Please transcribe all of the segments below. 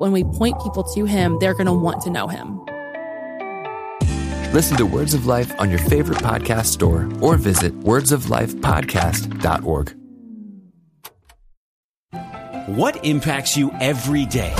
When we point people to him, they're going to want to know him. Listen to Words of Life on your favorite podcast store or visit wordsoflifepodcast.org. What impacts you every day?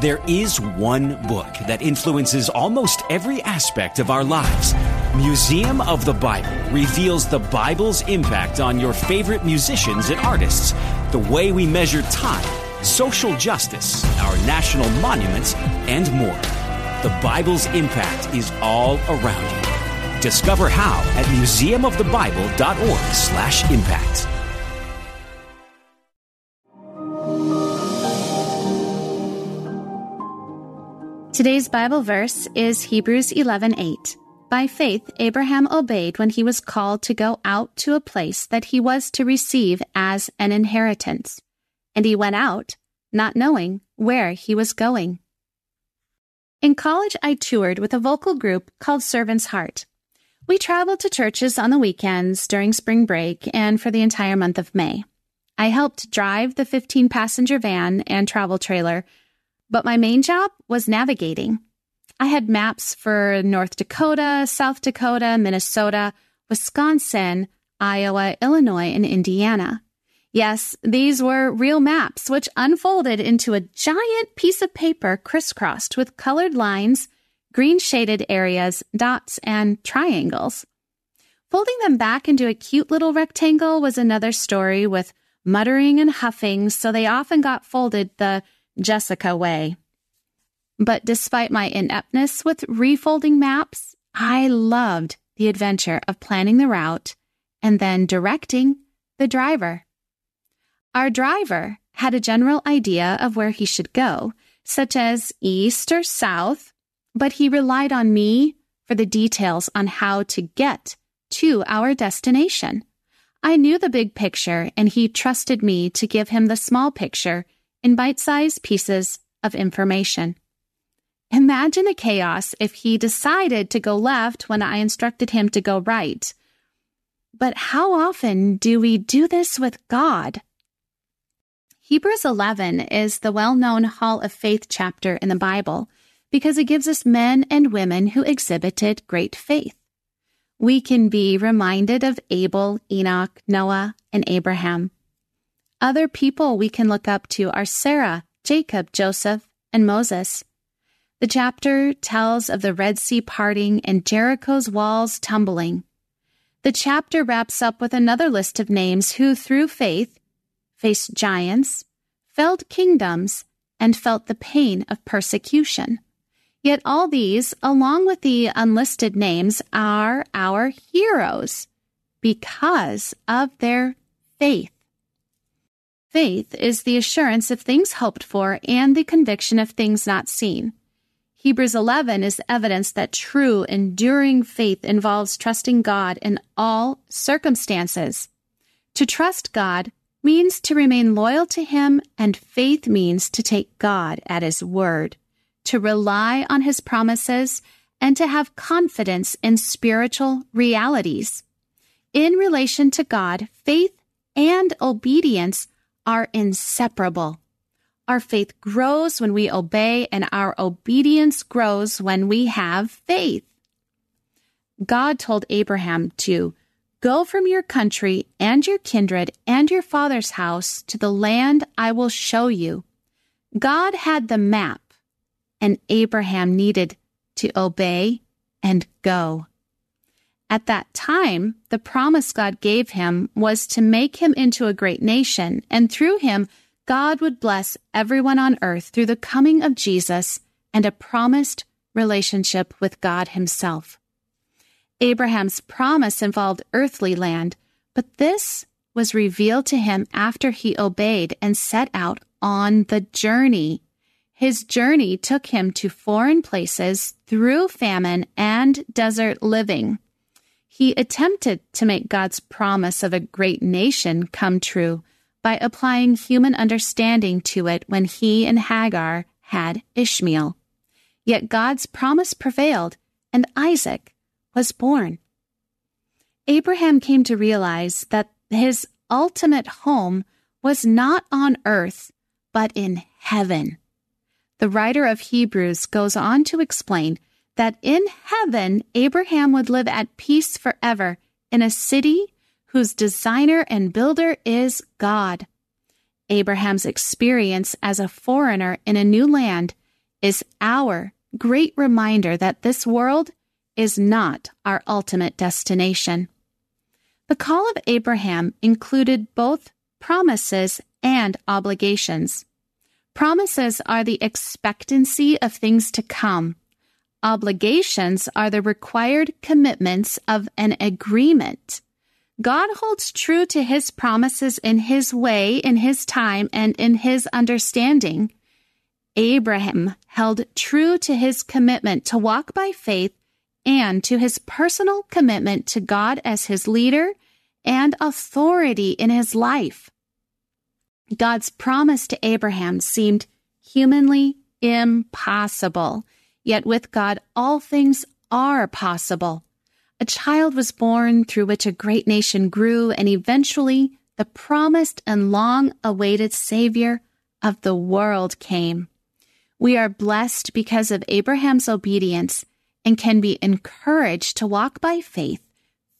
There is one book that influences almost every aspect of our lives. Museum of the Bible reveals the Bible's impact on your favorite musicians and artists, the way we measure time, social justice, our national monuments, and more. The Bible's impact is all around you. Discover how at museumofthebible.org/impact. Today's Bible verse is Hebrews 11:8. By faith Abraham obeyed when he was called to go out to a place that he was to receive as an inheritance, and he went out not knowing where he was going. In college I toured with a vocal group called Servant's Heart. We traveled to churches on the weekends during spring break and for the entire month of May. I helped drive the 15 passenger van and travel trailer but my main job was navigating. I had maps for North Dakota, South Dakota, Minnesota, Wisconsin, Iowa, Illinois, and Indiana. Yes, these were real maps, which unfolded into a giant piece of paper crisscrossed with colored lines, green shaded areas, dots, and triangles. Folding them back into a cute little rectangle was another story with muttering and huffing, so they often got folded the Jessica way. But despite my ineptness with refolding maps, I loved the adventure of planning the route and then directing the driver. Our driver had a general idea of where he should go, such as east or south, but he relied on me for the details on how to get to our destination. I knew the big picture, and he trusted me to give him the small picture in bite sized pieces of information. Imagine the chaos if he decided to go left when I instructed him to go right. But how often do we do this with God? Hebrews 11 is the well known Hall of Faith chapter in the Bible because it gives us men and women who exhibited great faith. We can be reminded of Abel, Enoch, Noah, and Abraham. Other people we can look up to are Sarah, Jacob, Joseph, and Moses. The chapter tells of the Red Sea parting and Jericho's walls tumbling. The chapter wraps up with another list of names who, through faith, faced giants, felled kingdoms, and felt the pain of persecution. Yet all these, along with the unlisted names, are our heroes because of their faith. Faith is the assurance of things hoped for and the conviction of things not seen. Hebrews 11 is evidence that true, enduring faith involves trusting God in all circumstances. To trust God means to remain loyal to Him, and faith means to take God at His word, to rely on His promises, and to have confidence in spiritual realities. In relation to God, faith and obedience are inseparable. Our faith grows when we obey, and our obedience grows when we have faith. God told Abraham to go from your country and your kindred and your father's house to the land I will show you. God had the map, and Abraham needed to obey and go. At that time, the promise God gave him was to make him into a great nation, and through him, God would bless everyone on earth through the coming of Jesus and a promised relationship with God Himself. Abraham's promise involved earthly land, but this was revealed to him after he obeyed and set out on the journey. His journey took him to foreign places through famine and desert living. He attempted to make God's promise of a great nation come true by applying human understanding to it when he and Hagar had Ishmael. Yet God's promise prevailed, and Isaac was born. Abraham came to realize that his ultimate home was not on earth, but in heaven. The writer of Hebrews goes on to explain that in heaven, Abraham would live at peace forever in a city whose designer and builder is God. Abraham's experience as a foreigner in a new land is our great reminder that this world is not our ultimate destination. The call of Abraham included both promises and obligations. Promises are the expectancy of things to come. Obligations are the required commitments of an agreement. God holds true to his promises in his way, in his time, and in his understanding. Abraham held true to his commitment to walk by faith and to his personal commitment to God as his leader and authority in his life. God's promise to Abraham seemed humanly impossible, yet with God, all things are possible. A child was born through which a great nation grew, and eventually the promised and long awaited Savior of the world came. We are blessed because of Abraham's obedience and can be encouraged to walk by faith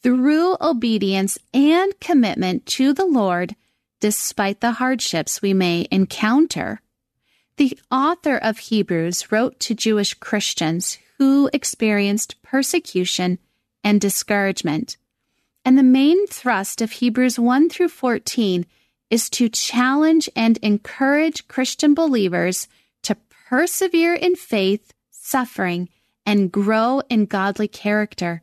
through obedience and commitment to the Lord despite the hardships we may encounter. The author of Hebrews wrote to Jewish Christians who experienced persecution and discouragement. And the main thrust of Hebrews 1 through 14 is to challenge and encourage Christian believers to persevere in faith, suffering, and grow in godly character.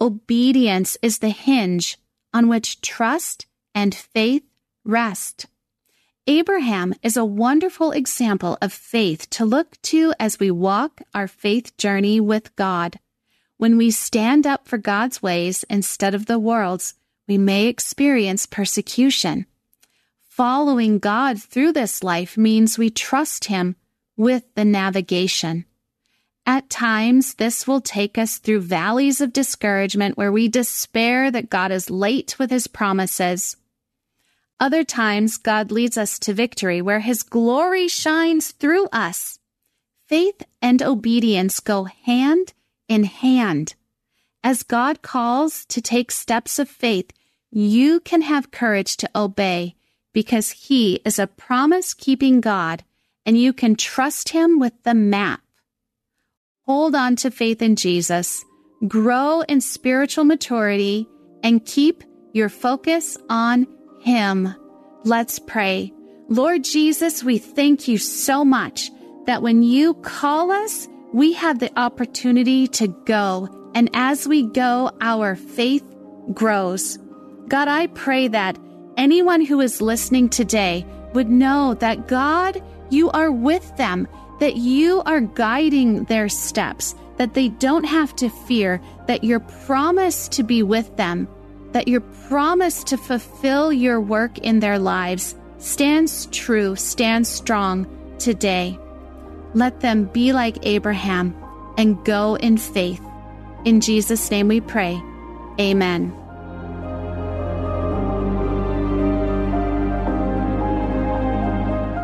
Obedience is the hinge on which trust and faith rest. Abraham is a wonderful example of faith to look to as we walk our faith journey with God. When we stand up for God's ways instead of the world's, we may experience persecution. Following God through this life means we trust Him with the navigation. At times, this will take us through valleys of discouragement where we despair that God is late with his promises. Other times, God leads us to victory where his glory shines through us. Faith and obedience go hand in hand. As God calls to take steps of faith, you can have courage to obey because he is a promise keeping God and you can trust him with the map. Hold on to faith in Jesus, grow in spiritual maturity, and keep your focus on Him. Let's pray. Lord Jesus, we thank you so much that when you call us, we have the opportunity to go. And as we go, our faith grows. God, I pray that anyone who is listening today would know that God, you are with them that you are guiding their steps, that they don't have to fear, that your promise to be with them, that your promise to fulfill your work in their lives stands true, stands strong today. Let them be like Abraham, and go in faith. In Jesus' name we pray. Amen.